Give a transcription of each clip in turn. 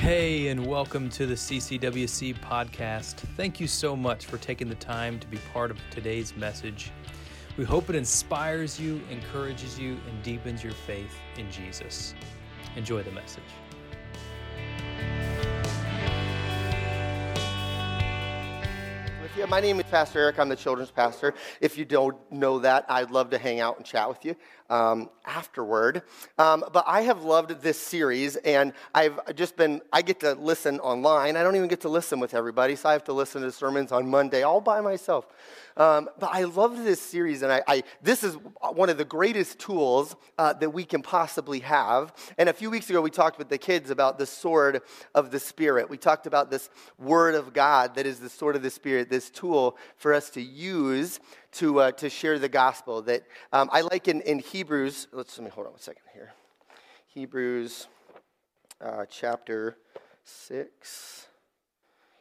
Hey, and welcome to the CCWC podcast. Thank you so much for taking the time to be part of today's message. We hope it inspires you, encourages you, and deepens your faith in Jesus. Enjoy the message. Yeah, my name is Pastor Eric. I'm the children's pastor. If you don't know that, I'd love to hang out and chat with you um, afterward. Um, but I have loved this series, and I've just been, I get to listen online. I don't even get to listen with everybody, so I have to listen to sermons on Monday all by myself. Um, but I love this series, and I, I, this is one of the greatest tools uh, that we can possibly have. And a few weeks ago, we talked with the kids about the sword of the Spirit. We talked about this word of God that is the sword of the Spirit, this tool for us to use to, uh, to share the gospel. That um, I like in, in Hebrews, let's let me hold on a second here. Hebrews uh, chapter 6.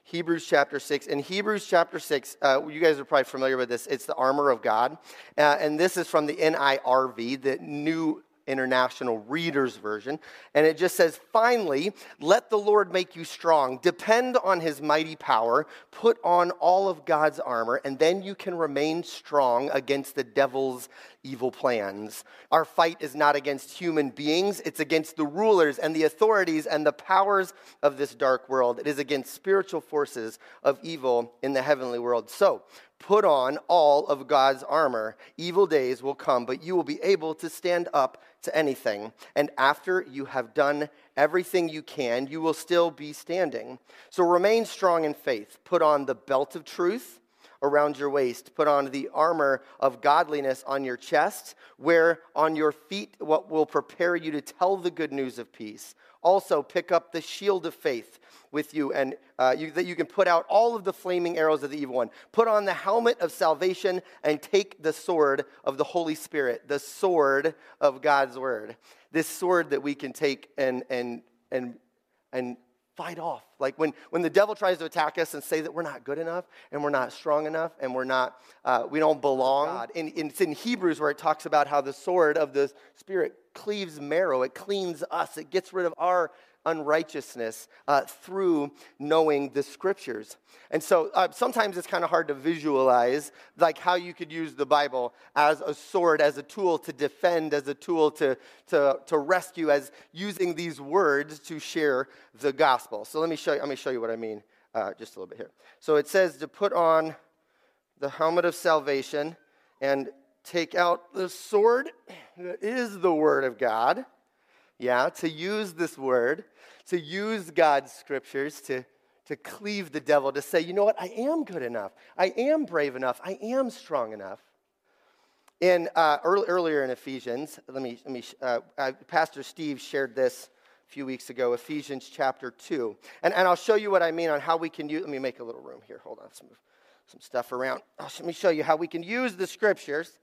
Hebrews chapter 6. In Hebrews chapter 6, uh, you guys are probably familiar with this. It's the armor of God. Uh, and this is from the NIRV, the New International Reader's Version. And it just says, Finally, let the Lord make you strong. Depend on his mighty power. Put on all of God's armor, and then you can remain strong against the devil's evil plans. Our fight is not against human beings, it's against the rulers and the authorities and the powers of this dark world. It is against spiritual forces of evil in the heavenly world. So, Put on all of God's armor. Evil days will come, but you will be able to stand up to anything. And after you have done everything you can, you will still be standing. So remain strong in faith. Put on the belt of truth around your waist. Put on the armor of godliness on your chest. Wear on your feet what will prepare you to tell the good news of peace. Also, pick up the shield of faith with you, and uh, you, that you can put out all of the flaming arrows of the evil one. Put on the helmet of salvation and take the sword of the Holy Spirit, the sword of God's word. This sword that we can take and, and, and, and fight off. Like when, when the devil tries to attack us and say that we're not good enough and we're not strong enough and we're not, uh, we don't belong. God. In, in, it's in Hebrews where it talks about how the sword of the Spirit cleaves marrow, it cleans us, it gets rid of our unrighteousness uh, through knowing the scriptures. And so uh, sometimes it's kind of hard to visualize like how you could use the Bible as a sword, as a tool to defend, as a tool to, to, to rescue, as using these words to share the gospel. So let me show you, let me show you what I mean uh, just a little bit here. So it says to put on the helmet of salvation and take out the sword that is the word of God yeah, to use this word, to use God's scriptures to, to cleave the devil, to say, you know what, I am good enough. I am brave enough. I am strong enough. In, uh, early, earlier in Ephesians, let me, let me uh, uh, Pastor Steve shared this a few weeks ago, Ephesians chapter 2. And, and I'll show you what I mean on how we can use, let me make a little room here. Hold on, let's move some stuff around. Let me show you how we can use the scriptures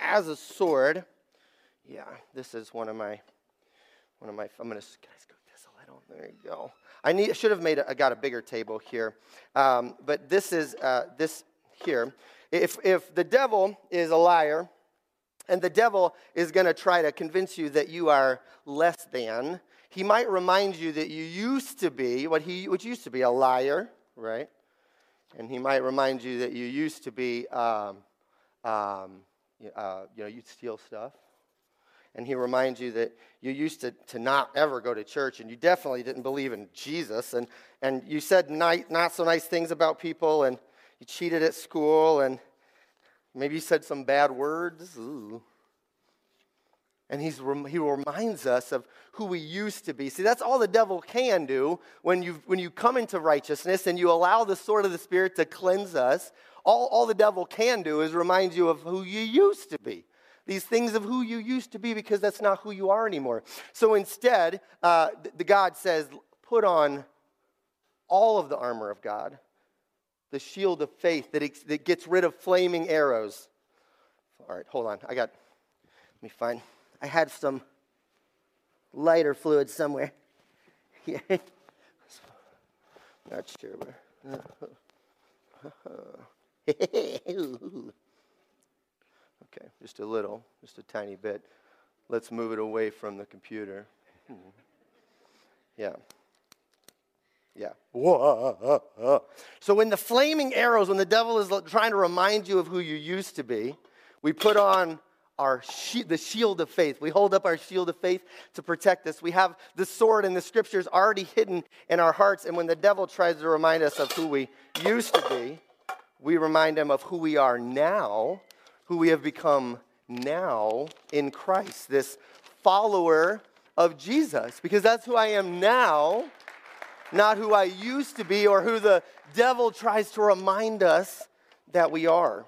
as a sword. Yeah, this is one of my one of my, I'm going to, can I scoot this a? There you go. I need, should have made, a, I got a bigger table here. Um, but this is, uh, this here. If, if the devil is a liar, and the devil is going to try to convince you that you are less than, he might remind you that you used to be what he what used to be a liar, right? And he might remind you that you used to be, um, um, uh, you know, you'd steal stuff, and he reminds you that you used to, to not ever go to church and you definitely didn't believe in Jesus and, and you said not, not so nice things about people and you cheated at school and maybe you said some bad words. Ooh. And he's, he reminds us of who we used to be. See, that's all the devil can do when you, when you come into righteousness and you allow the sword of the Spirit to cleanse us. All, all the devil can do is remind you of who you used to be these things of who you used to be because that's not who you are anymore. So instead, uh, the God says, put on all of the armor of God, the shield of faith that, that gets rid of flaming arrows. All right, hold on. I got, let me find, I had some lighter fluid somewhere. Here. Not sure where. Okay, just a little, just a tiny bit. Let's move it away from the computer. Yeah. Yeah. So when the flaming arrows, when the devil is trying to remind you of who you used to be, we put on our the shield of faith. We hold up our shield of faith to protect us. We have the sword and the scriptures already hidden in our hearts. And when the devil tries to remind us of who we used to be, we remind him of who we are now, who we have become now in Christ, this follower of Jesus, because that's who I am now, not who I used to be or who the devil tries to remind us that we are.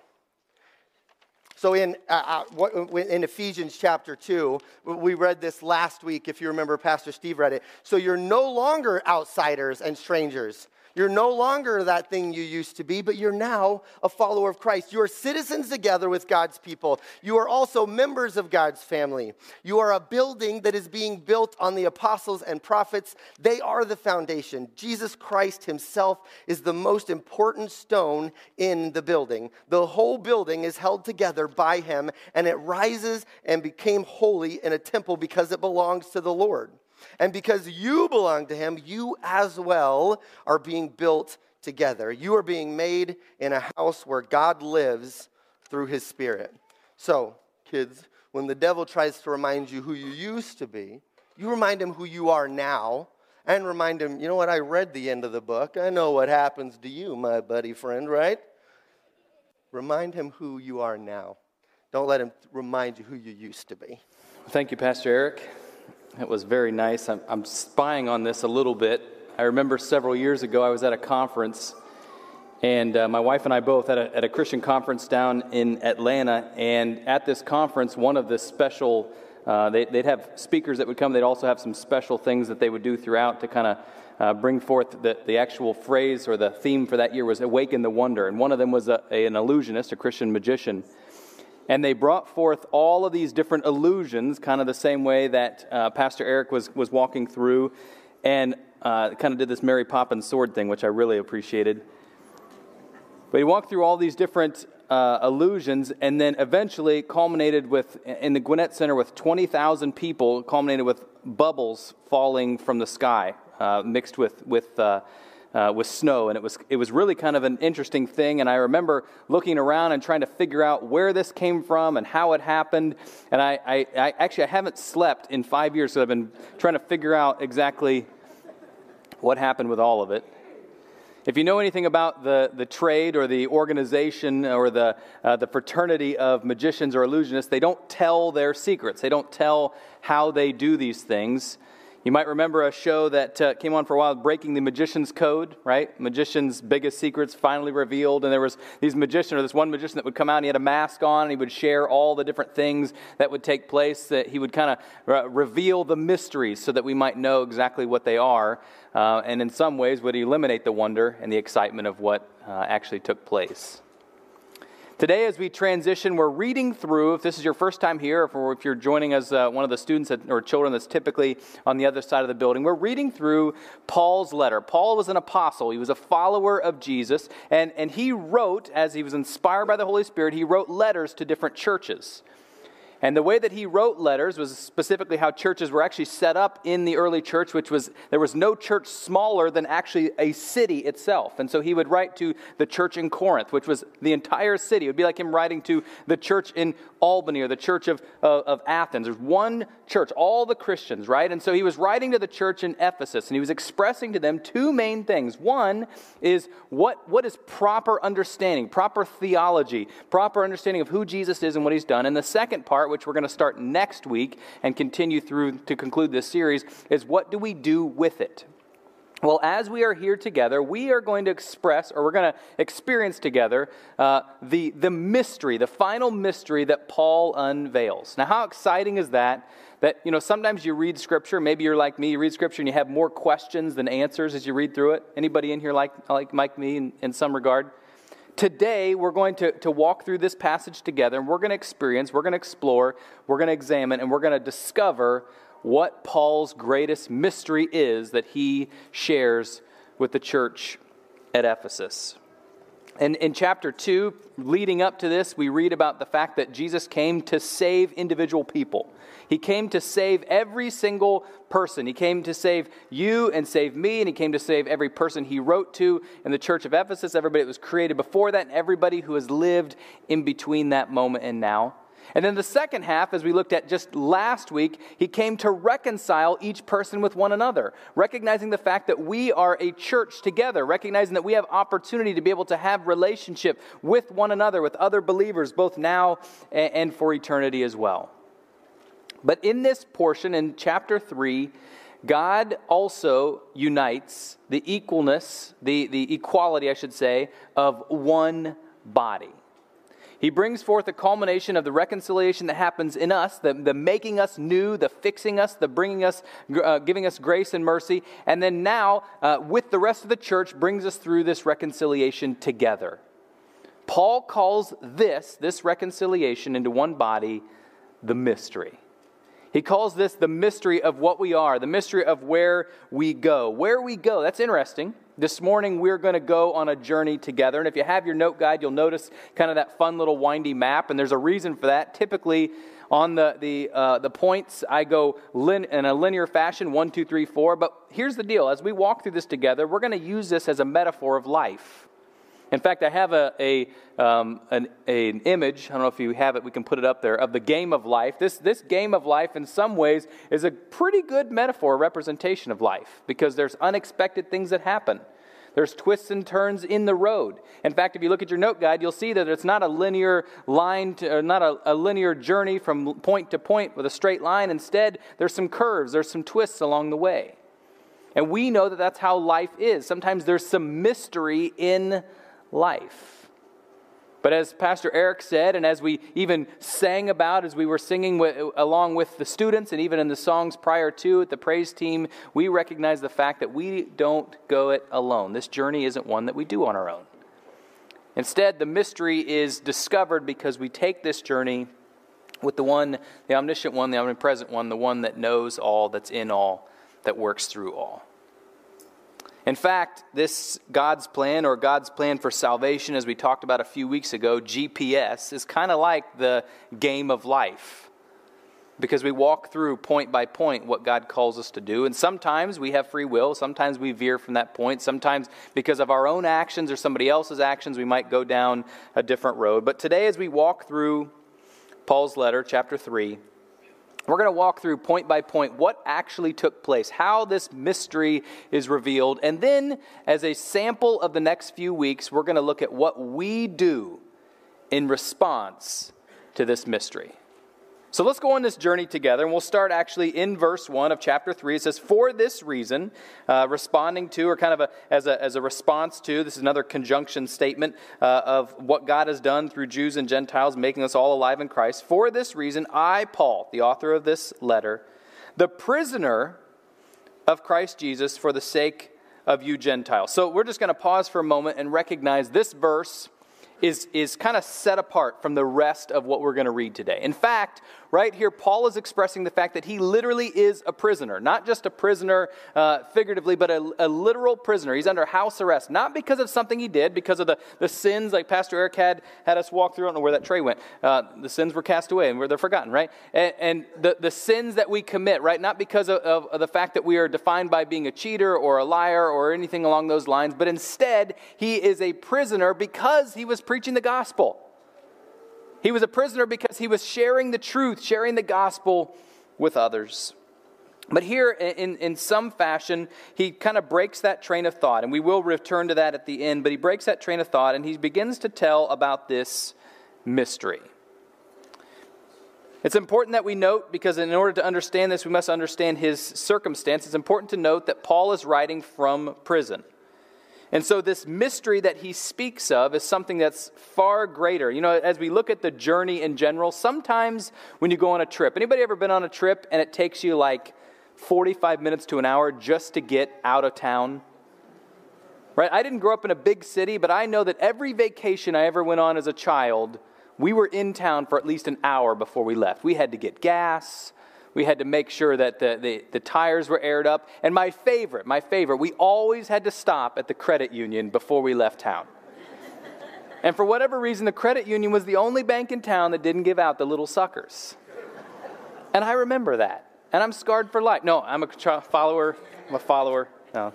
So in, uh, uh in Ephesians chapter 2, we read this last week, if you remember, Pastor Steve read it. So you're no longer outsiders and strangers. You're no longer that thing you used to be, but you're now a follower of Christ. You are citizens together with God's people. You are also members of God's family. You are a building that is being built on the apostles and prophets. They are the foundation. Jesus Christ himself is the most important stone in the building. The whole building is held together by him, and it rises and became holy in a temple because it belongs to the Lord. And because you belong to him, you as well are being built together. You are being made in a house where God lives through his spirit. So, kids, when the devil tries to remind you who you used to be, you remind him who you are now and remind him, you know what, I read the end of the book. I know what happens to you, my buddy friend, right? Remind him who you are now. Don't let him remind you who you used to be. Thank you, Pastor Eric. It was very nice. I'm, I'm spying on this a little bit. I remember several years ago, I was at a conference, and uh, my wife and I both at a, at a Christian conference down in Atlanta. And at this conference, one of the special uh, they, would have speakers that would come. They'd also have some special things that they would do throughout to kind of uh, bring forth the, the actual phrase or the theme for that year was awaken the wonder. And one of them was a, a, an illusionist, a Christian magician. And they brought forth all of these different illusions, kind of the same way that uh, Pastor Eric was, was walking through, and uh, kind of did this Mary Poppins sword thing, which I really appreciated. But he walked through all these different uh, illusions, and then eventually culminated with, in the Gwinnett Center, with 20,000 people, culminated with bubbles falling from the sky, uh, mixed with, with uh, with snow, and it was, it was really kind of an interesting thing. And I remember looking around and trying to figure out where this came from and how it happened. And I, I, I actually I haven't slept in five years, so I've been trying to figure out exactly what happened with all of it. If you know anything about the, the trade or the organization or the, uh, the fraternity of magicians or illusionists, they don't tell their secrets. They don't tell how they do these things. You might remember a show that uh, came on for a while, Breaking the Magician's Code, right? Magician's biggest secrets finally revealed. And there was these magician, or this one magician that would come out and he had a mask on and he would share all the different things that would take place, that he would kind of uh, reveal the mysteries so that we might know exactly what they are. Uh, and in some ways would eliminate the wonder and the excitement of what uh, actually took place. Today, as we transition, we're reading through, if this is your first time here, or if you're joining as uh, one of the students that, or children that's typically on the other side of the building, we're reading through Paul's letter. Paul was an apostle, he was a follower of Jesus, and, and he wrote, as he was inspired by the Holy Spirit, he wrote letters to different churches. And the way that he wrote letters was specifically how churches were actually set up in the early church, which was there was no church smaller than actually a city itself. And so he would write to the church in Corinth, which was the entire city. It would be like him writing to the church in Albany or the church of, uh, of Athens. There's one church, all the Christians, right? And so he was writing to the church in Ephesus and he was expressing to them two main things. One is what, what is proper understanding, proper theology, proper understanding of who Jesus is and what he's done. And the second part, which we're going to start next week and continue through to conclude this series, is what do we do with it? Well, as we are here together, we are going to express, or we're going to experience together, uh, the, the mystery, the final mystery that Paul unveils. Now, how exciting is that? That, you know, sometimes you read Scripture, maybe you're like me, you read Scripture and you have more questions than answers as you read through it. Anybody in here like, like, like me in, in some regard? Today, we're going to, to walk through this passage together and we're going to experience, we're going to explore, we're going to examine, and we're going to discover what Paul's greatest mystery is that he shares with the church at Ephesus. And in chapter 2, leading up to this, we read about the fact that Jesus came to save individual people. He came to save every single person. He came to save you and save me, and he came to save every person he wrote to in the church of Ephesus, everybody that was created before that, and everybody who has lived in between that moment and now. And then the second half, as we looked at just last week, he came to reconcile each person with one another, recognizing the fact that we are a church together, recognizing that we have opportunity to be able to have relationship with one another, with other believers, both now and for eternity as well. But in this portion, in chapter 3, God also unites the equalness, the, the equality, I should say, of one body. He brings forth the culmination of the reconciliation that happens in us, the, the making us new, the fixing us, the bringing us, uh, giving us grace and mercy. And then now, uh, with the rest of the church, brings us through this reconciliation together. Paul calls this, this reconciliation into one body, the mystery. He calls this the mystery of what we are, the mystery of where we go. Where we go, that's interesting this morning, we're going to go on a journey together. And if you have your note guide, you'll notice kind of that fun little windy map. And there's a reason for that. Typically, on the, the, uh, the points, I go lin- in a linear fashion one, two, three, four. But here's the deal as we walk through this together, we're going to use this as a metaphor of life. In fact, I have a, a, um, an, an, image, I don't know if you have it, we can put it up there, of the game of life. This, this game of life, in some ways, is a pretty good metaphor, representation of life, because there's unexpected things that happen. There's twists and turns in the road. In fact, if you look at your note guide, you'll see that it's not a linear line, to, not a, a linear journey from point to point with a straight line. Instead, there's some curves, there's some twists along the way. And we know that that's how life is. Sometimes there's some mystery in life. But as Pastor Eric said, and as we even sang about as we were singing with, along with the students, and even in the songs prior to it, the praise team, we recognize the fact that we don't go it alone. This journey isn't one that we do on our own. Instead, the mystery is discovered because we take this journey with the one, the omniscient one, the omnipresent one, the one that knows all, that's in all, that works through all. In fact, this God's plan or God's plan for salvation, as we talked about a few weeks ago, GPS, is kind of like the game of life because we walk through point by point what God calls us to do. And sometimes we have free will, sometimes we veer from that point. Sometimes because of our own actions or somebody else's actions, we might go down a different road. But today, as we walk through Paul's letter, chapter 3, we're going to walk through point by point what actually took place, how this mystery is revealed, and then, as a sample of the next few weeks, we're going to look at what we do in response to this mystery. So let's go on this journey together, and we'll start actually in verse 1 of chapter 3. It says, For this reason, uh, responding to, or kind of a, as, a, as a response to, this is another conjunction statement uh, of what God has done through Jews and Gentiles, making us all alive in Christ. For this reason, I, Paul, the author of this letter, the prisoner of Christ Jesus, for the sake of you Gentiles. So we're just going to pause for a moment and recognize this verse is, is kind of set apart from the rest of what we're going to read today. In fact, right here, Paul is expressing the fact that he literally is a prisoner, not just a prisoner uh, figuratively, but a, a, literal prisoner. He's under house arrest, not because of something he did, because of the, the sins like Pastor Eric had, had us walk through. I don't know where that tray went. Uh, the sins were cast away and where they're forgotten, right? And, and, the, the sins that we commit, right? Not because of, of, of the fact that we are defined by being a cheater or a liar or anything along those lines, but instead, he is a prisoner because he was preaching the gospel. He was a prisoner because he was sharing the truth, sharing the gospel with others. But here, in, in some fashion, he kind of breaks that train of thought, and we will return to that at the end, but he breaks that train of thought and he begins to tell about this mystery. It's important that we note, because in order to understand this, we must understand his circumstance. It's important to note that Paul is writing from prison. And so, this mystery that he speaks of is something that's far greater. You know, as we look at the journey in general, sometimes when you go on a trip, anybody ever been on a trip and it takes you like 45 minutes to an hour just to get out of town? Right? I didn't grow up in a big city, but I know that every vacation I ever went on as a child, we were in town for at least an hour before we left. We had to get gas. We had to make sure that the, the, the, tires were aired up. And my favorite, my favorite, we always had to stop at the credit union before we left town. And for whatever reason, the credit union was the only bank in town that didn't give out the little suckers. And I remember that. And I'm scarred for life. No, I'm a follower. I'm a follower. No.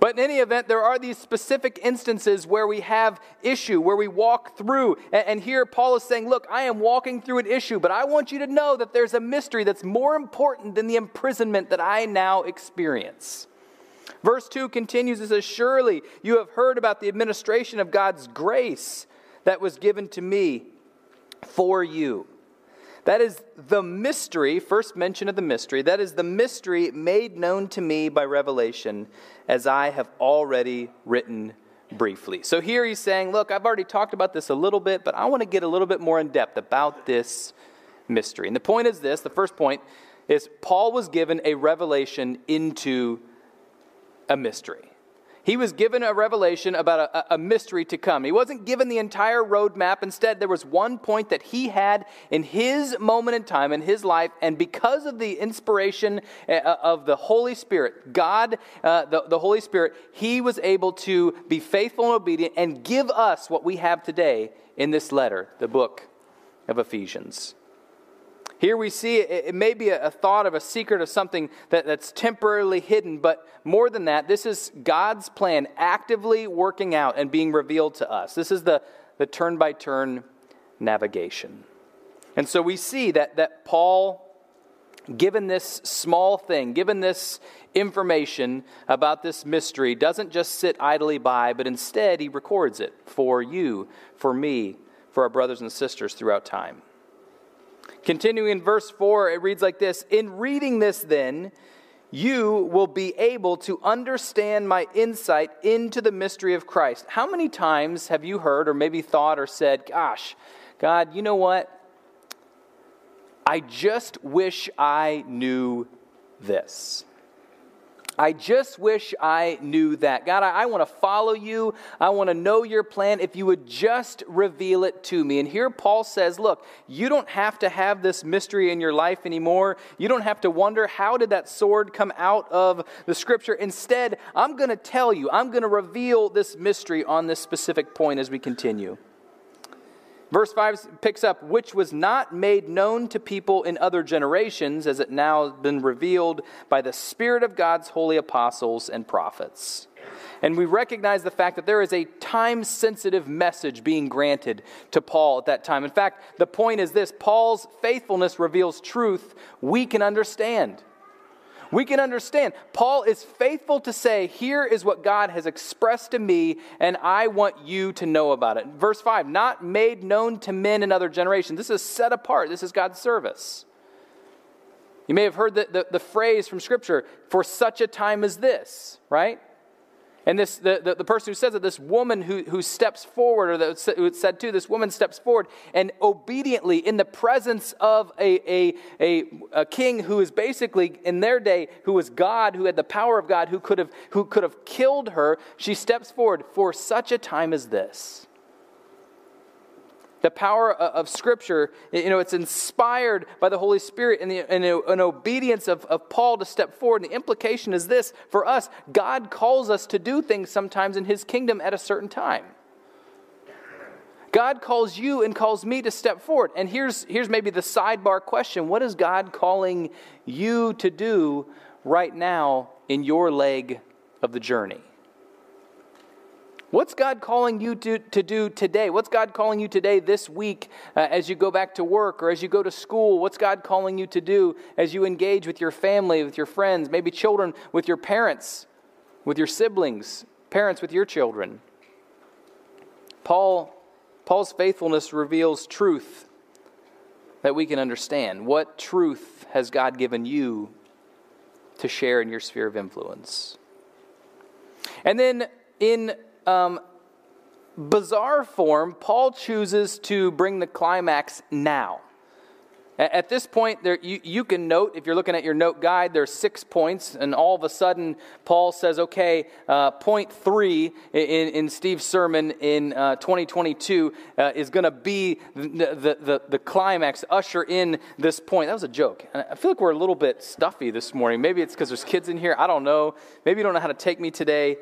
But in any event, there are these specific instances where we have issue, where we walk through. And here Paul is saying, Look, I am walking through an issue, but I want you to know that there's a mystery that's more important than the imprisonment that I now experience. Verse 2 continues and says, Surely you have heard about the administration of God's grace that was given to me for you. That is the mystery, first mention of the mystery, that is the mystery made known to me by revelation, as I have already written briefly. So here he's saying, Look, I've already talked about this a little bit, but I want to get a little bit more in depth about this mystery. And the point is this the first point is Paul was given a revelation into a mystery. He was given a revelation about a, a, mystery to come. He wasn't given the entire roadmap. Instead, there was one point that he had in his moment in time, in his life, and because of the inspiration uh, uh, of the Holy Spirit, God, uh, the, the Holy Spirit, he was able to be faithful and obedient and give us what we have today in this letter, the book of Ephesians. Here we see it, it may be a, a, thought of a secret of something that, that's temporarily hidden, but more than that, this is God's plan actively working out and being revealed to us. This is the, the turn by turn navigation. And so we see that, that Paul, given this small thing, given this information about this mystery, doesn't just sit idly by, but instead he records it for you, for me, for our brothers and sisters throughout time. Continuing in verse 4, it reads like this In reading this, then, you will be able to understand my insight into the mystery of Christ. How many times have you heard, or maybe thought, or said, Gosh, God, you know what? I just wish I knew this. I just wish I knew that. God, I, I want to follow you. I want to know your plan. If you would just reveal it to me. And here Paul says, Look, you don't have to have this mystery in your life anymore. You don't have to wonder, how did that sword come out of the scripture? Instead, I'm going to tell you, I'm going to reveal this mystery on this specific point as we continue. Verse 5 picks up, which was not made known to people in other generations, as it now has been revealed by the Spirit of God's holy apostles and prophets. And we recognize the fact that there is a time sensitive message being granted to Paul at that time. In fact, the point is this Paul's faithfulness reveals truth we can understand we can understand. Paul is faithful to say, Here is what God has expressed to me, and I want you to know about it. Verse 5 not made known to men in other generations. This is set apart, this is God's service. You may have heard the, the, the phrase from Scripture, for such a time as this, right? And this, the, the, the, person who says it, this woman who, who steps forward, or that who said too, this woman steps forward and obediently, in the presence of a, a, a, a, king who is basically, in their day, who was God, who had the power of God, who could have, who could have killed her, she steps forward for such a time as this. The power of Scripture, you know, it's inspired by the Holy Spirit and, and an obedience of, of Paul to step forward. And the implication is this for us, God calls us to do things sometimes in His kingdom at a certain time. God calls you and calls me to step forward. And here's, here's maybe the sidebar question What is God calling you to do right now in your leg of the journey? What's God calling you to, to do today? What's God calling you today, this week, uh, as you go back to work or as you go to school? What's God calling you to do as you engage with your family, with your friends, maybe children, with your parents, with your siblings, parents with your children? Paul, Paul's faithfulness reveals truth that we can understand. What truth has God given you to share in your sphere of influence? And then in um, bizarre form, Paul chooses to bring the climax now. At this point, there, you, you, can note, if you're looking at your note guide, there's six points, and all of a sudden, Paul says, okay, uh, point three in, in Steve's sermon in uh, 2022 uh, is going to be the, the, the, the, climax, usher in this point. That was a joke. I feel like we're a little bit stuffy this morning. Maybe it's because there's kids in here. I don't know. Maybe you don't know how to take me today.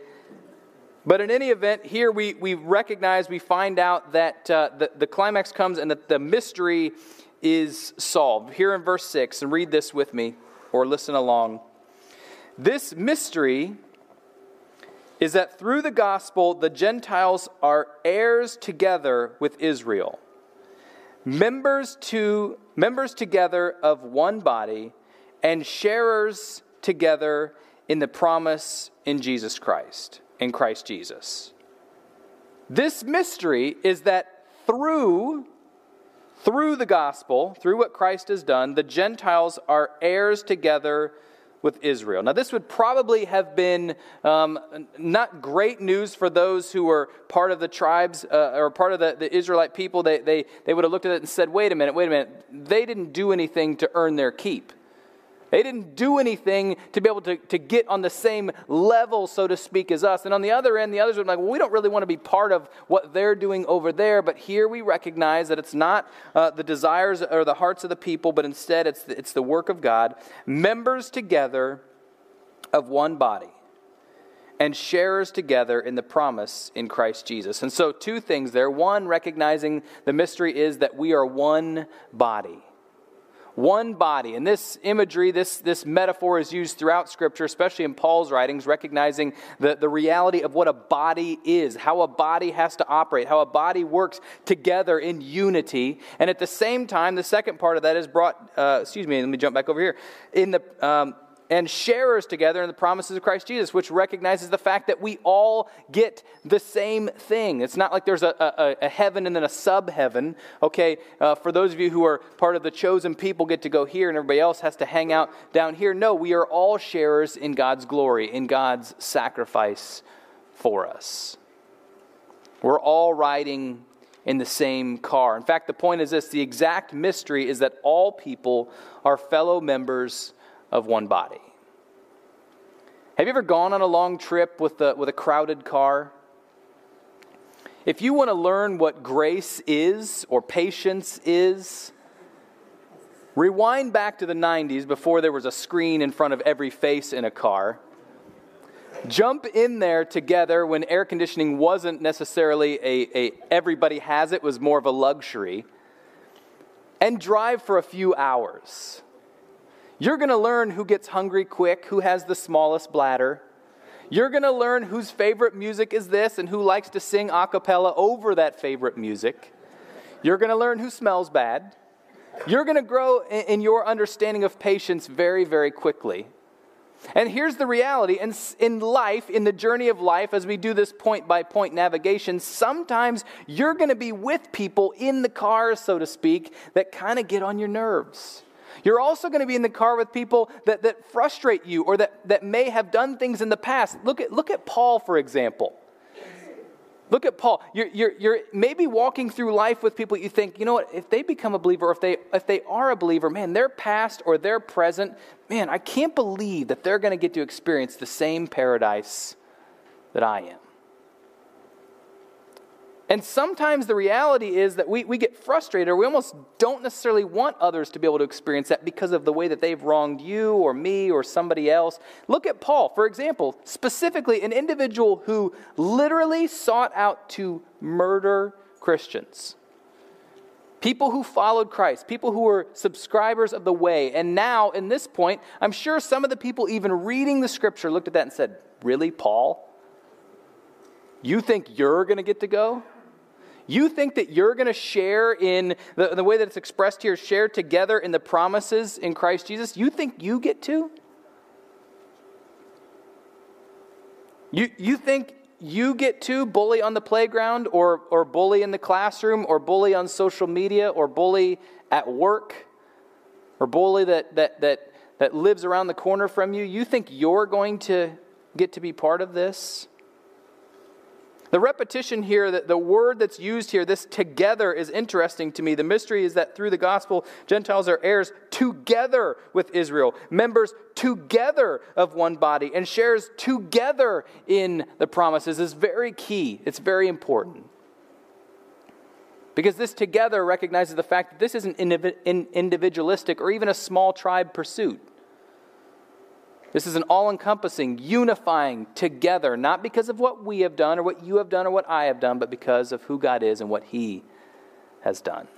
But in any event, here we, we recognize, we find out that uh, the, the climax comes and that the mystery is solved. Here in verse 6, and read this with me or listen along. This mystery is that through the gospel, the Gentiles are heirs together with Israel, members, to, members together of one body, and sharers together in the promise in Jesus Christ, in Christ Jesus. This mystery is that through through the gospel, through what Christ has done, the Gentiles are heirs together with Israel. Now, this would probably have been um, not great news for those who were part of the tribes uh, or part of the, the Israelite people. They, they, they would have looked at it and said, wait a minute, wait a minute. They didn't do anything to earn their keep. They didn't do anything to be able to, to get on the same level, so to speak, as us. And on the other end, the others be like, well, we don't really want to be part of what they're doing over there. But here we recognize that it's not uh, the desires or the hearts of the people, but instead it's the, it's the work of God. Members together of one body and sharers together in the promise in Christ Jesus. And so, two things there. One, recognizing the mystery is that we are one body one body. And this imagery, this, this metaphor is used throughout Scripture, especially in Paul's writings, recognizing the, the reality of what a body is, how a body has to operate, how a body works together in unity. And at the same time, the second part of that is brought, uh, excuse me, let me jump back over here. In the, um, and sharers together in the promises of Christ Jesus, which recognizes the fact that we all get the same thing. It's not like there's a, a, a heaven and then a sub heaven. Okay, uh, for those of you who are part of the chosen people, get to go here and everybody else has to hang out down here. No, we are all sharers in God's glory, in God's sacrifice for us. We're all riding in the same car. In fact, the point is this the exact mystery is that all people are fellow members of one body. Have you ever gone on a long trip with a, with a crowded car? If you want to learn what grace is or patience is, rewind back to the 90s before there was a screen in front of every face in a car. Jump in there together when air conditioning wasn't necessarily a, a everybody has it, was more of a luxury. And drive for a few hours. You're going to learn who gets hungry quick, who has the smallest bladder. You're going to learn whose favorite music is this and who likes to sing a cappella over that favorite music. You're going to learn who smells bad. You're going to grow in your understanding of patience very, very quickly. And here's the reality in, in life, in the journey of life, as we do this point by point navigation, sometimes you're going to be with people in the car, so to speak, that kind of get on your nerves. You're also going to be in the car with people that, that frustrate you or that, that may have done things in the past. Look at, look at Paul, for example. Look at Paul. You're, you're, you're maybe walking through life with people you think, you know what, if they become a believer, or if they, if they are a believer, man, their past or their present, man, I can't believe that they're going to get to experience the same paradise that I am. And sometimes the reality is that we, we get frustrated or we almost don't necessarily want others to be able to experience that because of the way that they've wronged you or me or somebody else. Look at Paul, for example, specifically an individual who literally sought out to murder Christians. People who followed Christ, people who were subscribers of the way. And now, in this point, I'm sure some of the people even reading the scripture looked at that and said, Really, Paul? You think you're going to get to go? You think that you're going to share in the, the way that it's expressed here, share together in the promises in Christ Jesus? You think you get to? You, you think you get to bully on the playground or, or bully in the classroom or bully on social media or bully at work or bully that, that, that, that lives around the corner from you? You think you're going to get to be part of this? The repetition here, that the word that's used here, this together, is interesting to me. The mystery is that through the gospel, Gentiles are heirs together with Israel, members together of one body, and shares together in the promises is very key. It's very important. Because this together recognizes the fact that this isn't individualistic or even a small tribe pursuit. This is an all encompassing, unifying together, not because of what we have done or what you have done or what I have done, but because of who God is and what He has done.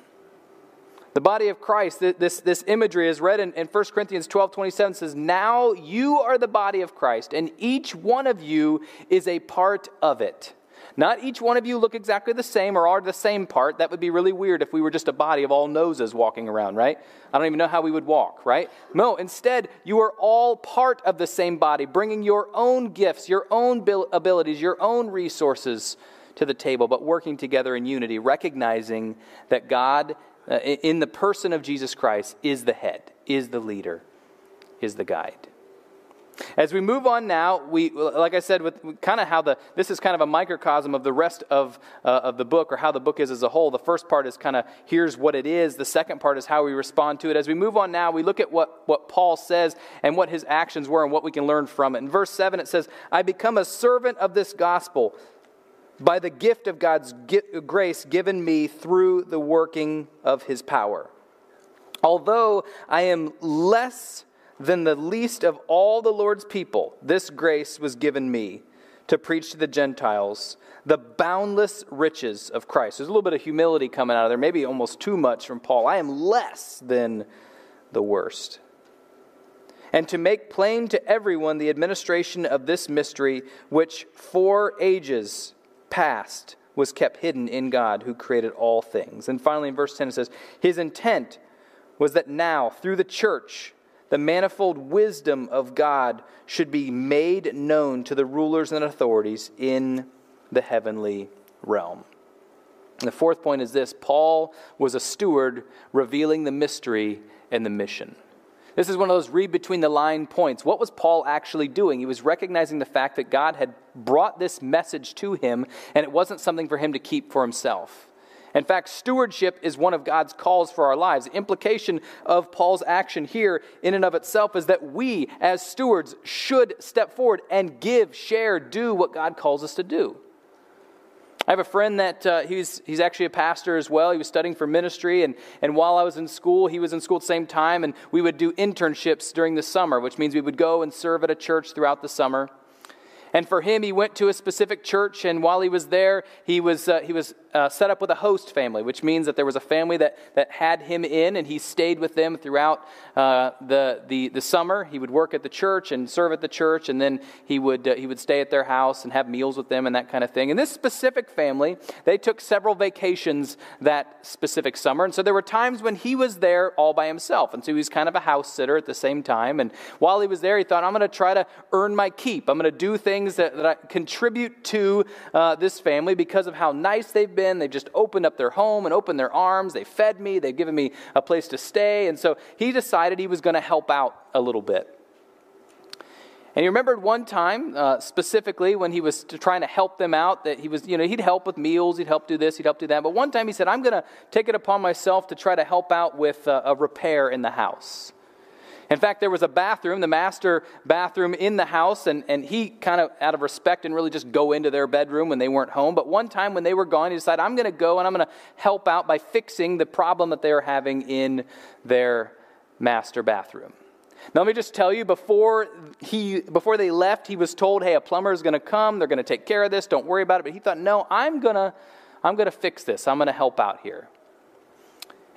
The body of Christ, this, this imagery is read in, in 1 Corinthians 12 27 says, Now you are the body of Christ, and each one of you is a part of it. Not each one of you look exactly the same or are the same part. That would be really weird if we were just a body of all noses walking around, right? I don't even know how we would walk, right? No, instead, you are all part of the same body, bringing your own gifts, your own abilities, your own resources to the table, but working together in unity, recognizing that God, uh, in the person of Jesus Christ, is the head, is the leader, is the guide. As we move on now, we, like I said, with kind of how the, this is kind of a microcosm of the rest of, uh, of the book or how the book is as a whole. The first part is kind of here's what it is. The second part is how we respond to it. As we move on now, we look at what, what Paul says and what his actions were and what we can learn from it. In verse 7, it says, I become a servant of this gospel by the gift of God's grace given me through the working of his power. Although I am less than the least of all the Lord's people, this grace was given me to preach to the Gentiles the boundless riches of Christ. There's a little bit of humility coming out of there, maybe almost too much from Paul. I am less than the worst. And to make plain to everyone the administration of this mystery, which for ages past was kept hidden in God who created all things. And finally, in verse 10, it says, His intent was that now, through the church, the manifold wisdom of God should be made known to the rulers and authorities in the heavenly realm. And the fourth point is this Paul was a steward revealing the mystery and the mission. This is one of those read between the line points. What was Paul actually doing? He was recognizing the fact that God had brought this message to him, and it wasn't something for him to keep for himself. In fact, stewardship is one of God's calls for our lives. The implication of Paul's action here, in and of itself, is that we, as stewards, should step forward and give, share, do what God calls us to do. I have a friend that uh, he's, he's actually a pastor as well. He was studying for ministry, and, and while I was in school, he was in school at the same time, and we would do internships during the summer, which means we would go and serve at a church throughout the summer. And for him, he went to a specific church, and while he was there, he was, uh, he was uh, set up with a host family, which means that there was a family that, that had him in, and he stayed with them throughout uh, the, the, the summer. He would work at the church and serve at the church, and then he would, uh, he would stay at their house and have meals with them and that kind of thing. And this specific family, they took several vacations that specific summer, and so there were times when he was there all by himself, and so he was kind of a house sitter at the same time. And while he was there, he thought, I'm going to try to earn my keep. I'm going to do things that, that I contribute to uh, this family because of how nice they've been. They've just opened up their home and opened their arms. They fed me. They've given me a place to stay. And so he decided he was going to help out a little bit. And he remembered one time, uh, specifically, when he was trying to help them out, that he was, you know, he'd help with meals, he'd help do this, he'd help do that. But one time he said, I'm going to take it upon myself to try to help out with uh, a repair in the house. In fact, there was a bathroom, the master bathroom in the house, and, and he kind of, out of respect, and really just go into their bedroom when they weren't home. But one time when they were gone, he decided, I'm going to go and I'm going to help out by fixing the problem that they were having in their master bathroom. Now, let me just tell you, before, he, before they left, he was told, hey, a plumber is going to come. They're going to take care of this. Don't worry about it. But he thought, no, I'm going to I'm going to fix this. I'm going to help out here.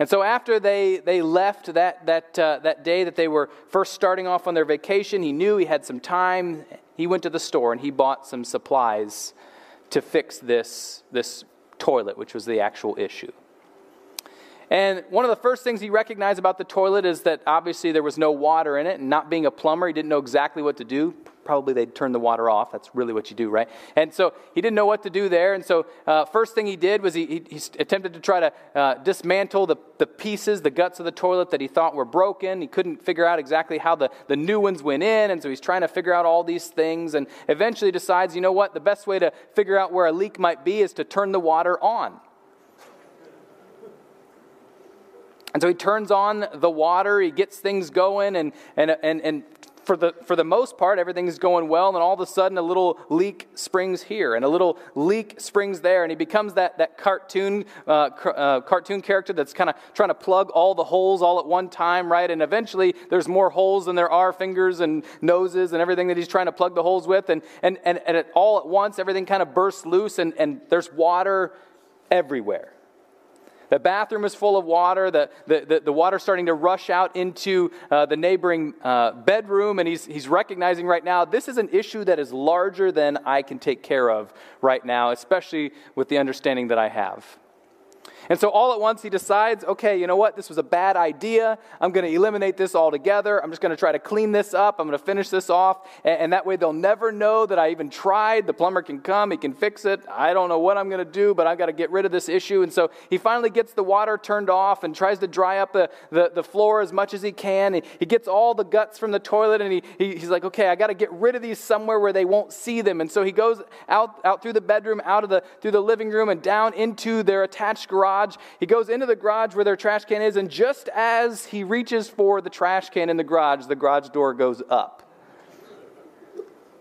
And so after they, they left that, that, uh, that day that they were first starting off on their vacation, he knew he had some time. He went to the store and he bought some supplies to fix this, this toilet, which was the actual issue. And one of the first things he recognized about the toilet is that obviously there was no water in it, and not being a plumber, he didn't know exactly what to do probably they'd turn the water off. That's really what you do, right? And so he didn't know what to do there. And so, uh, first thing he did was he, he, he attempted to try to uh, dismantle the, the pieces, the guts of the toilet that he thought were broken. He couldn't figure out exactly how the, the new ones went in. And so, he's trying to figure out all these things and eventually decides, you know what? The best way to figure out where a leak might be is to turn the water on. And so he turns on the water, he gets things going, and, and, and, and for the, for the most part, everything's going well, and all of a sudden, a little leak springs here, and a little leak springs there, and he becomes that, that cartoon, uh, uh, cartoon character that's kind of trying to plug all the holes all at one time, right? And eventually, there's more holes than there are fingers and noses and everything that he's trying to plug the holes with, and, and, and, and all at once, everything kind of bursts loose, and, and there's water everywhere. The bathroom is full of water. The, the, the, the water's starting to rush out into uh, the neighboring uh, bedroom, and he's, he's recognizing right now this is an issue that is larger than I can take care of right now, especially with the understanding that I have. And so all at once he decides, okay, you know what? This was a bad idea. I'm going to eliminate this altogether. I'm just going to try to clean this up. I'm going to finish this off. And, and, that way they'll never know that I even tried. The plumber can come, he can fix it. I don't know what I'm going to do, but I've got to get rid of this issue. And so he finally gets the water turned off and tries to dry up the, the, the floor as much as he can. He, he gets all the guts from the toilet and he, he he's like, okay, I got to get rid of these somewhere where they won't see them. And so he goes out, out through the bedroom, out of the, through the living room, and down into their attached garage. He goes into the garage where their trash can is, and just as he reaches for the trash can in the garage, the garage door goes up.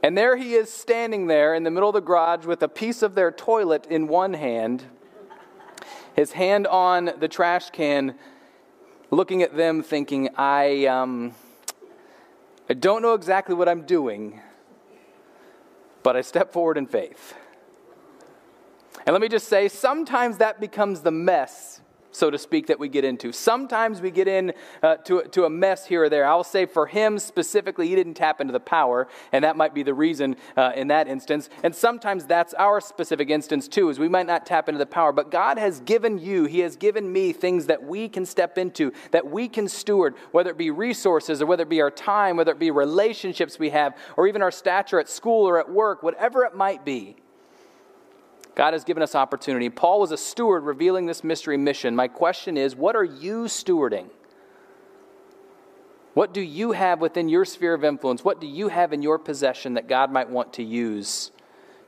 And there he is standing there in the middle of the garage with a piece of their toilet in one hand, his hand on the trash can, looking at them, thinking, I, um, I don't know exactly what I'm doing, but I step forward in faith. And let me just say, sometimes that becomes the mess so to speak, that we get into. Sometimes we get into uh, to, a mess here or there. I'll say for him specifically, he didn't tap into the power, and that might be the reason uh, in that instance. And sometimes that's our specific instance too, is we might not tap into the power. But God has given you, He has given me things that we can step into, that we can steward, whether it be resources or whether it be our time, whether it be relationships we have, or even our stature at school or at work, whatever it might be. God has given us opportunity. Paul was a steward revealing this mystery mission. My question is what are you stewarding? What do you have within your sphere of influence? What do you have in your possession that God might want to use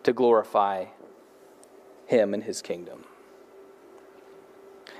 to glorify Him and His kingdom?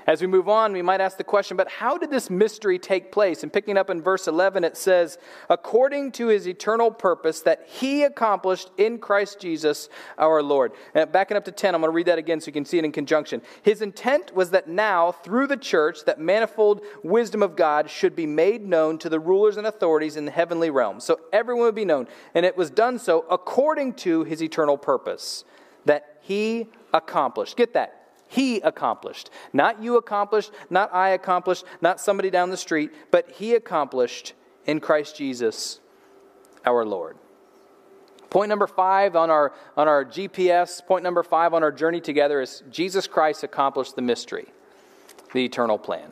As we move on, we might ask the question, but how did this mystery take place? And picking up in verse 11, it says, according to his eternal purpose that he accomplished in Christ Jesus our Lord. And backing up to 10, I'm going to read that again so you can see it in conjunction. His intent was that now, through the church, that manifold wisdom of God should be made known to the rulers and authorities in the heavenly realm. So everyone would be known. And it was done so according to his eternal purpose that he accomplished. Get that he accomplished. Not you accomplished, not I accomplished, not somebody down the street, but He accomplished in Christ Jesus our Lord. Point number five on our, on our GPS, point number five on our journey together is Jesus Christ accomplished the mystery, the eternal plan.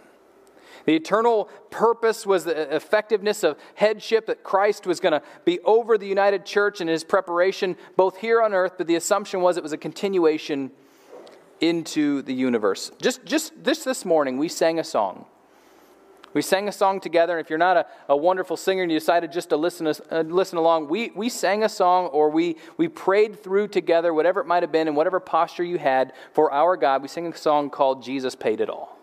The eternal purpose was the effectiveness of headship, that Christ was going to be over the united church in his preparation, both here on earth, but the assumption was it was a continuation into the universe. Just, just this, this morning, we sang a song. We sang a song together, and if you're not a, a wonderful singer and you decided just to listen, uh, listen along, we, we sang a song or we, we prayed through together, whatever it might have been, in whatever posture you had for our God. We sang a song called Jesus Paid It All.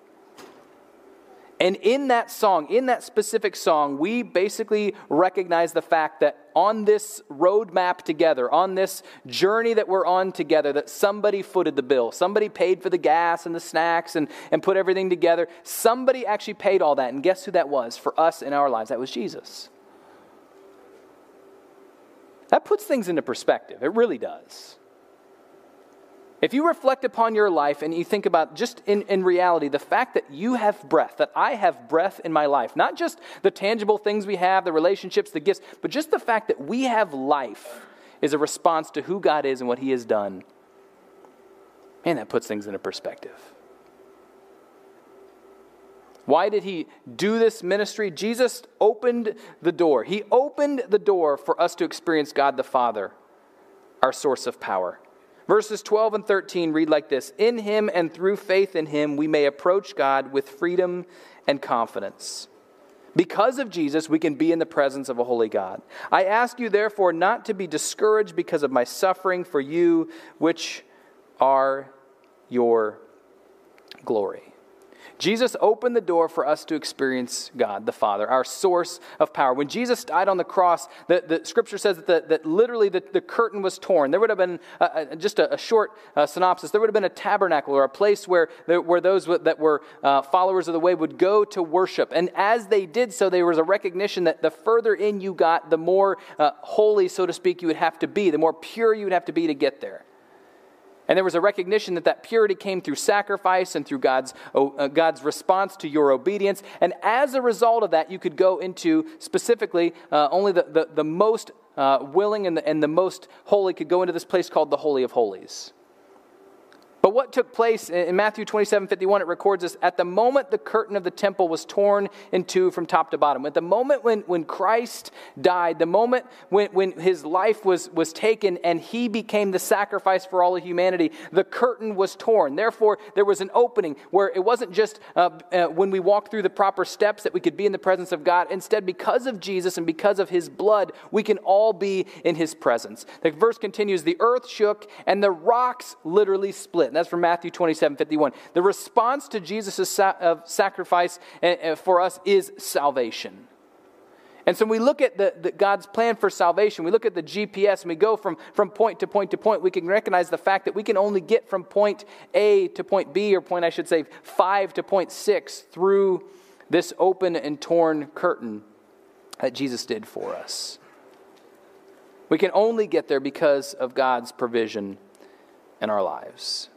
And in that song, in that specific song, we basically recognize the fact that on this roadmap together, on this journey that we're on together, that somebody footed the bill. Somebody paid for the gas and the snacks and, and put everything together. Somebody actually paid all that. And guess who that was for us in our lives? That was Jesus. That puts things into perspective. It really does. If you reflect upon your life and you think about just in, in reality the fact that you have breath, that I have breath in my life, not just the tangible things we have, the relationships, the gifts, but just the fact that we have life is a response to who God is and what He has done. Man, that puts things into perspective. Why did he do this ministry? Jesus opened the door. He opened the door for us to experience God the Father, our source of power. Verses 12 and 13 read like this In him and through faith in him, we may approach God with freedom and confidence. Because of Jesus, we can be in the presence of a holy God. I ask you, therefore, not to be discouraged because of my suffering for you, which are your glory. Jesus opened the door for us to experience God the Father, our source of power. When Jesus died on the cross, the, the scripture says that, the, that literally the, the curtain was torn. There would have been just a, a short uh, synopsis. There would have been a tabernacle or a place where, where those that were uh, followers of the way would go to worship. And as they did so, there was a recognition that the further in you got, the more uh, holy, so to speak, you would have to be, the more pure you would have to be to get there. And there was a recognition that that purity came through sacrifice and through God's, uh, God's response to your obedience. And as a result of that, you could go into specifically uh, only the, the, the most uh, willing and the, and the most holy could go into this place called the Holy of Holies. But what took place in Matthew 27 51, it records this at the moment the curtain of the temple was torn in two from top to bottom. At the moment when, when Christ died, the moment when, when his life was, was taken and he became the sacrifice for all of humanity, the curtain was torn. Therefore, there was an opening where it wasn't just uh, uh, when we walked through the proper steps that we could be in the presence of God. Instead, because of Jesus and because of his blood, we can all be in his presence. The verse continues the earth shook and the rocks literally split split. And that's from Matthew 27 51. The response to Jesus' sacrifice eh, eh, for us is salvation. And so when we look at the, the, God's plan for salvation, we look at the GPS and we go from, from point to point to point, we can recognize the fact that we can only get from point A to point B, or point, I should say, 5 to point 6 through this open and torn curtain that Jesus did for us. We can only get there because of God's provision in our lives.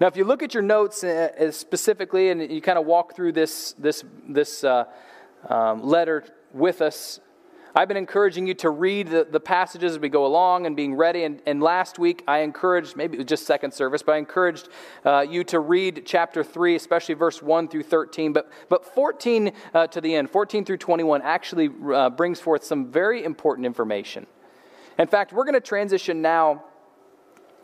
Now, if you look at your notes uh, specifically and you kind of walk through this, this, this uh, um, letter with us, I've been encouraging you to read the, the passages as we go along and being ready. And, and, last week, I encouraged, maybe it was just second service, but I encouraged uh, you to read chapter 3, especially verse 1 through 13. But, but 14 uh, to the end, 14 through 21, actually uh, brings forth some very important information. In fact, we're going to transition now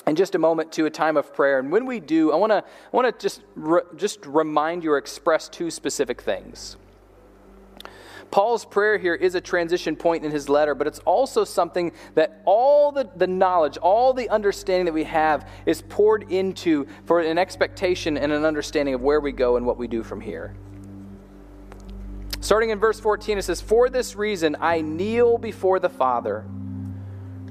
in just a moment to a time of prayer. And when we do, I want to I want to just re, just remind you or express two specific things. Paul's prayer here is a transition point in his letter, but it's also something that all the, the knowledge, all the understanding that we have is poured into for an expectation and an understanding of where we go and what we do from here. Starting in verse 14, it says, For this reason I kneel before the Father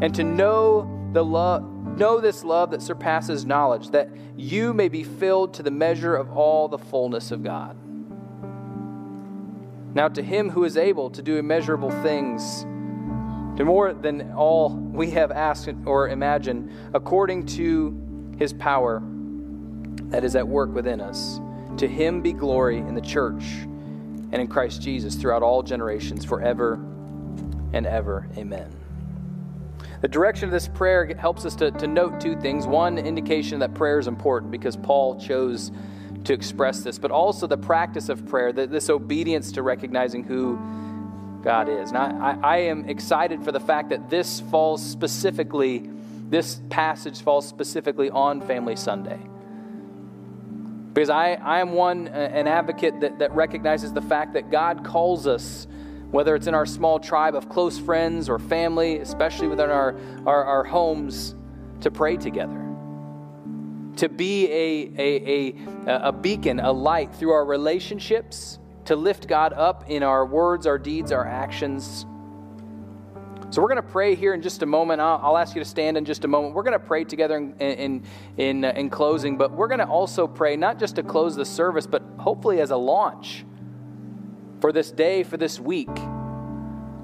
and to know the love know this love that surpasses knowledge that you may be filled to the measure of all the fullness of God. Now to him who is able to do immeasurable things to more than all we have asked or imagined according to his power that is at work within us to him be glory in the church and in Christ Jesus throughout all generations forever and ever. Amen the direction of this prayer helps us to, to note two things. One, indication that prayer is important because Paul chose to express this, but also the practice of prayer, this obedience to recognizing who God is. And I, I, am excited for the fact that this falls specifically, this passage falls specifically on Family Sunday. Because I, I am one, uh, an advocate that, that recognizes the fact that God calls us whether it's in our small tribe of close friends or family, especially within our, our, our homes, to pray together. To be a, a, a, a beacon, a light through our relationships, to lift God up in our words, our deeds, our actions. So we're going to pray here in just a moment. I'll, I'll, ask you to stand in just a moment. We're going to pray together in, in, in, in closing, but we're going to also pray not just to close the service, but hopefully as a launch for this day, for this week.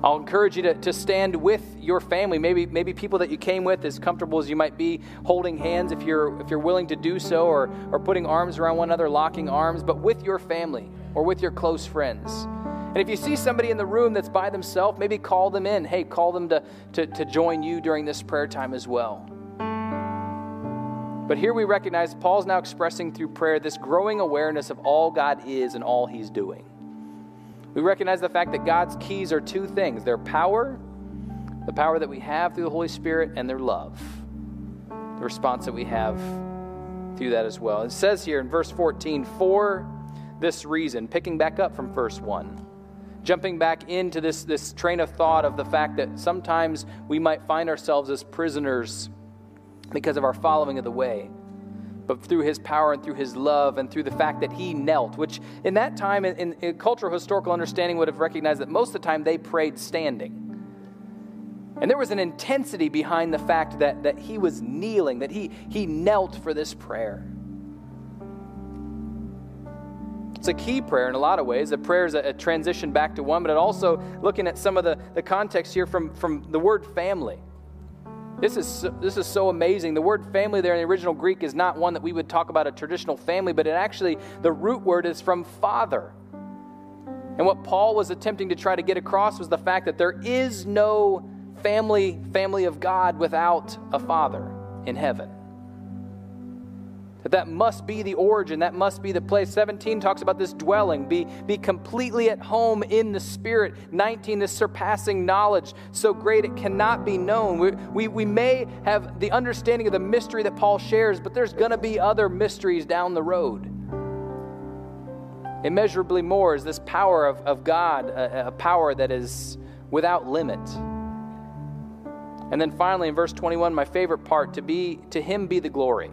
I'll encourage you to, to stand with your family, maybe, maybe people that you came with, as comfortable as you might be, holding hands if you're, if you're willing to do so, or, or putting arms around one another, locking arms, but with your family or with your close friends. And if you see somebody in the room that's by themselves, maybe call them in. Hey, call them to, to, to join you during this prayer time as well. But here we recognize Paul's now expressing through prayer this growing awareness of all God is and all he's doing. We recognize the fact that God's keys are two things their power, the power that we have through the Holy Spirit, and their love, the response that we have through that as well. It says here in verse 14, for this reason, picking back up from verse 1 jumping back into this, this train of thought of the fact that sometimes we might find ourselves as prisoners because of our following of the way. But through his power and through his love and through the fact that he knelt, which in that time, in, in cultural historical understanding, would have recognized that most of the time they prayed standing. And there was an intensity behind the fact that, that he was kneeling, that he, he knelt for this prayer. It's a key prayer in a lot of ways. The prayer is a, a transition back to one, but it also looking at some of the, the context here from, from the word family. This is, so, this is so amazing. The word family there in the original Greek is not one that we would talk about a traditional family, but it actually, the root word is from father. And what Paul was attempting to try to get across was the fact that there is no family, family of God without a father in heaven. That that must be the origin, that must be the place. 17 talks about this dwelling, be, be completely at home in the Spirit. 19, this surpassing knowledge, so great it cannot be known. We, we, we may have the understanding of the mystery that Paul shares, but there's going to be other mysteries down the road. Immeasurably more is this power of, of God, a, a power that is without limit. And then finally, in verse 21, my favorite part, to be to him be the glory.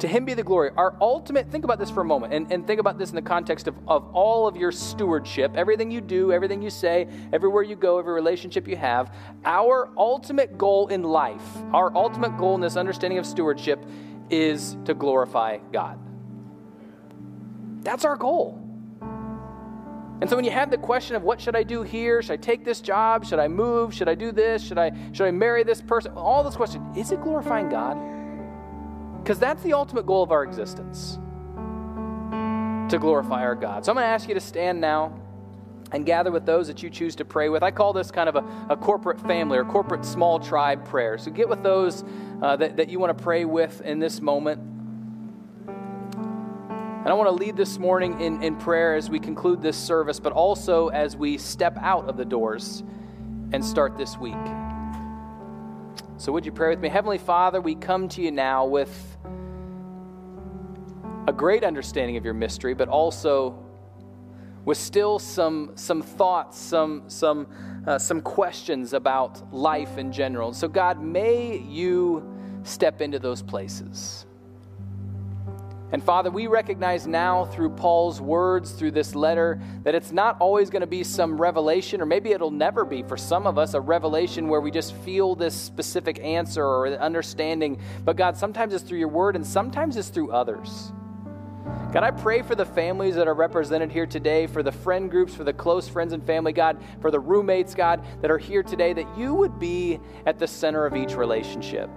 To him be the glory. Our ultimate, think about this for a moment, and, and think about this in the context of, of all of your stewardship, everything you do, everything you say, everywhere you go, every relationship you have. Our ultimate goal in life, our ultimate goal in this understanding of stewardship is to glorify God. That's our goal. And so when you have the question of what should I do here? Should I take this job? Should I move? Should I do this? Should I should I marry this person? All those questions. Is it glorifying God? Because that's the ultimate goal of our existence to glorify our God. So I'm going to ask you to stand now and gather with those that you choose to pray with. I call this kind of a, a corporate family or corporate small tribe prayer. So get with those uh, that, that you want to pray with in this moment. And I want to lead this morning in, in prayer as we conclude this service, but also as we step out of the doors and start this week. So, would you pray with me? Heavenly Father, we come to you now with a great understanding of your mystery, but also with still some, some thoughts, some, some, uh, some questions about life in general. So, God, may you step into those places. And Father, we recognize now through Paul's words, through this letter, that it's not always going to be some revelation, or maybe it'll never be for some of us a revelation where we just feel this specific answer or understanding. But God, sometimes it's through your word and sometimes it's through others. God, I pray for the families that are represented here today, for the friend groups, for the close friends and family, God, for the roommates, God, that are here today, that you would be at the center of each relationship.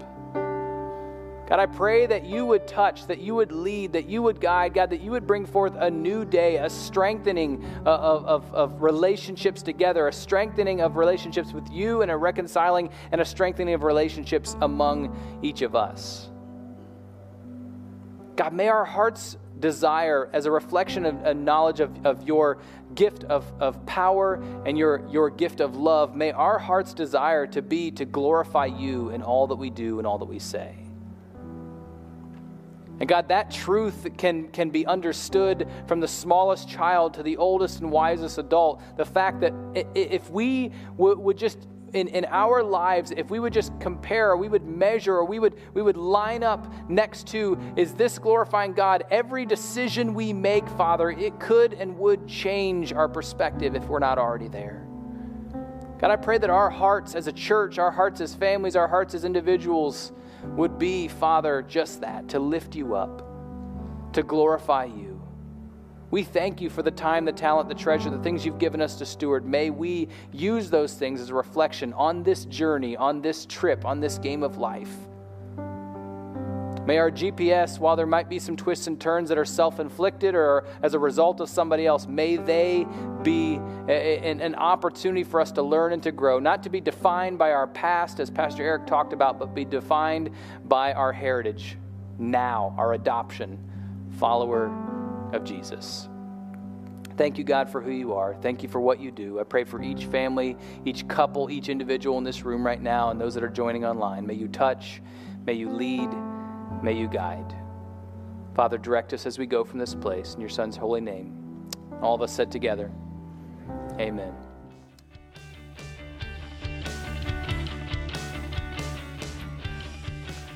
God, I pray that you would touch, that you would lead, that you would guide, God, that you would bring forth a new day, a strengthening uh, of, of, of, relationships together, a strengthening of relationships with you, and a reconciling and a strengthening of relationships among each of us. God, may our hearts desire as a reflection of a knowledge of, of your gift of, of power and your, your gift of love, may our hearts desire to be to glorify you in all that we do and all that we say. And God, that truth can, can be understood from the smallest child to the oldest and wisest adult. The fact that if we would just in, in our lives, if we would just compare, we would measure, or we would, we would line up next to, is this glorifying God? Every decision we make, Father, it could and would change our perspective if we're not already there. God, I pray that our hearts as a church, our hearts as families, our hearts as individuals, would be, Father, just that to lift you up, to glorify you. We thank you for the time, the talent, the treasure, the things you've given us to steward. May we use those things as a reflection on this journey, on this trip, on this game of life. May our GPS, while there might be some twists and turns that are self inflicted or as a result of somebody else, may they be a, a, an opportunity for us to learn and to grow, not to be defined by our past, as Pastor Eric talked about, but be defined by our heritage now, our adoption, follower of Jesus. Thank you, God, for who you are. Thank you for what you do. I pray for each family, each couple, each individual in this room right now, and those that are joining online. May you touch, may you lead, may you guide. Father, direct us as we go from this place in your Son's holy name. All of us said together, Amen.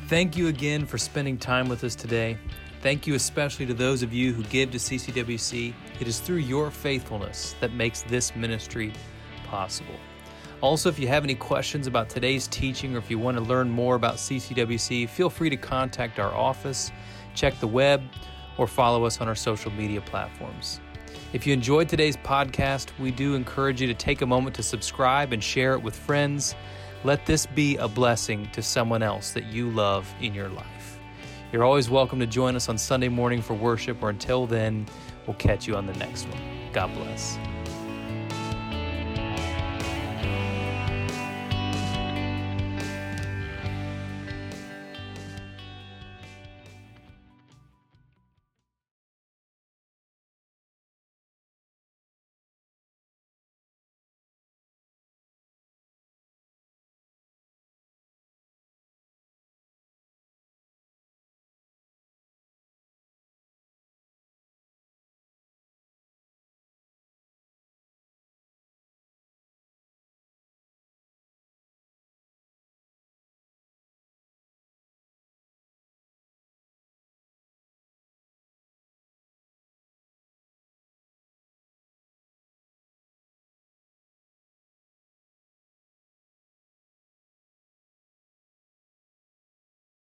Thank you again for spending time with us today. Thank you especially to those of you who give to CCWC. It is through your faithfulness that makes this ministry possible. Also, if you have any questions about today's teaching or if you want to learn more about CCWC, feel free to contact our office, check the web, or follow us on our social media platforms. If you enjoyed today's podcast, we do encourage you to take a moment to subscribe and share it with friends. Let this be a blessing to someone else that you love in your life. You're always welcome to join us on Sunday morning for worship, or until then, we'll catch you on the next one. God bless.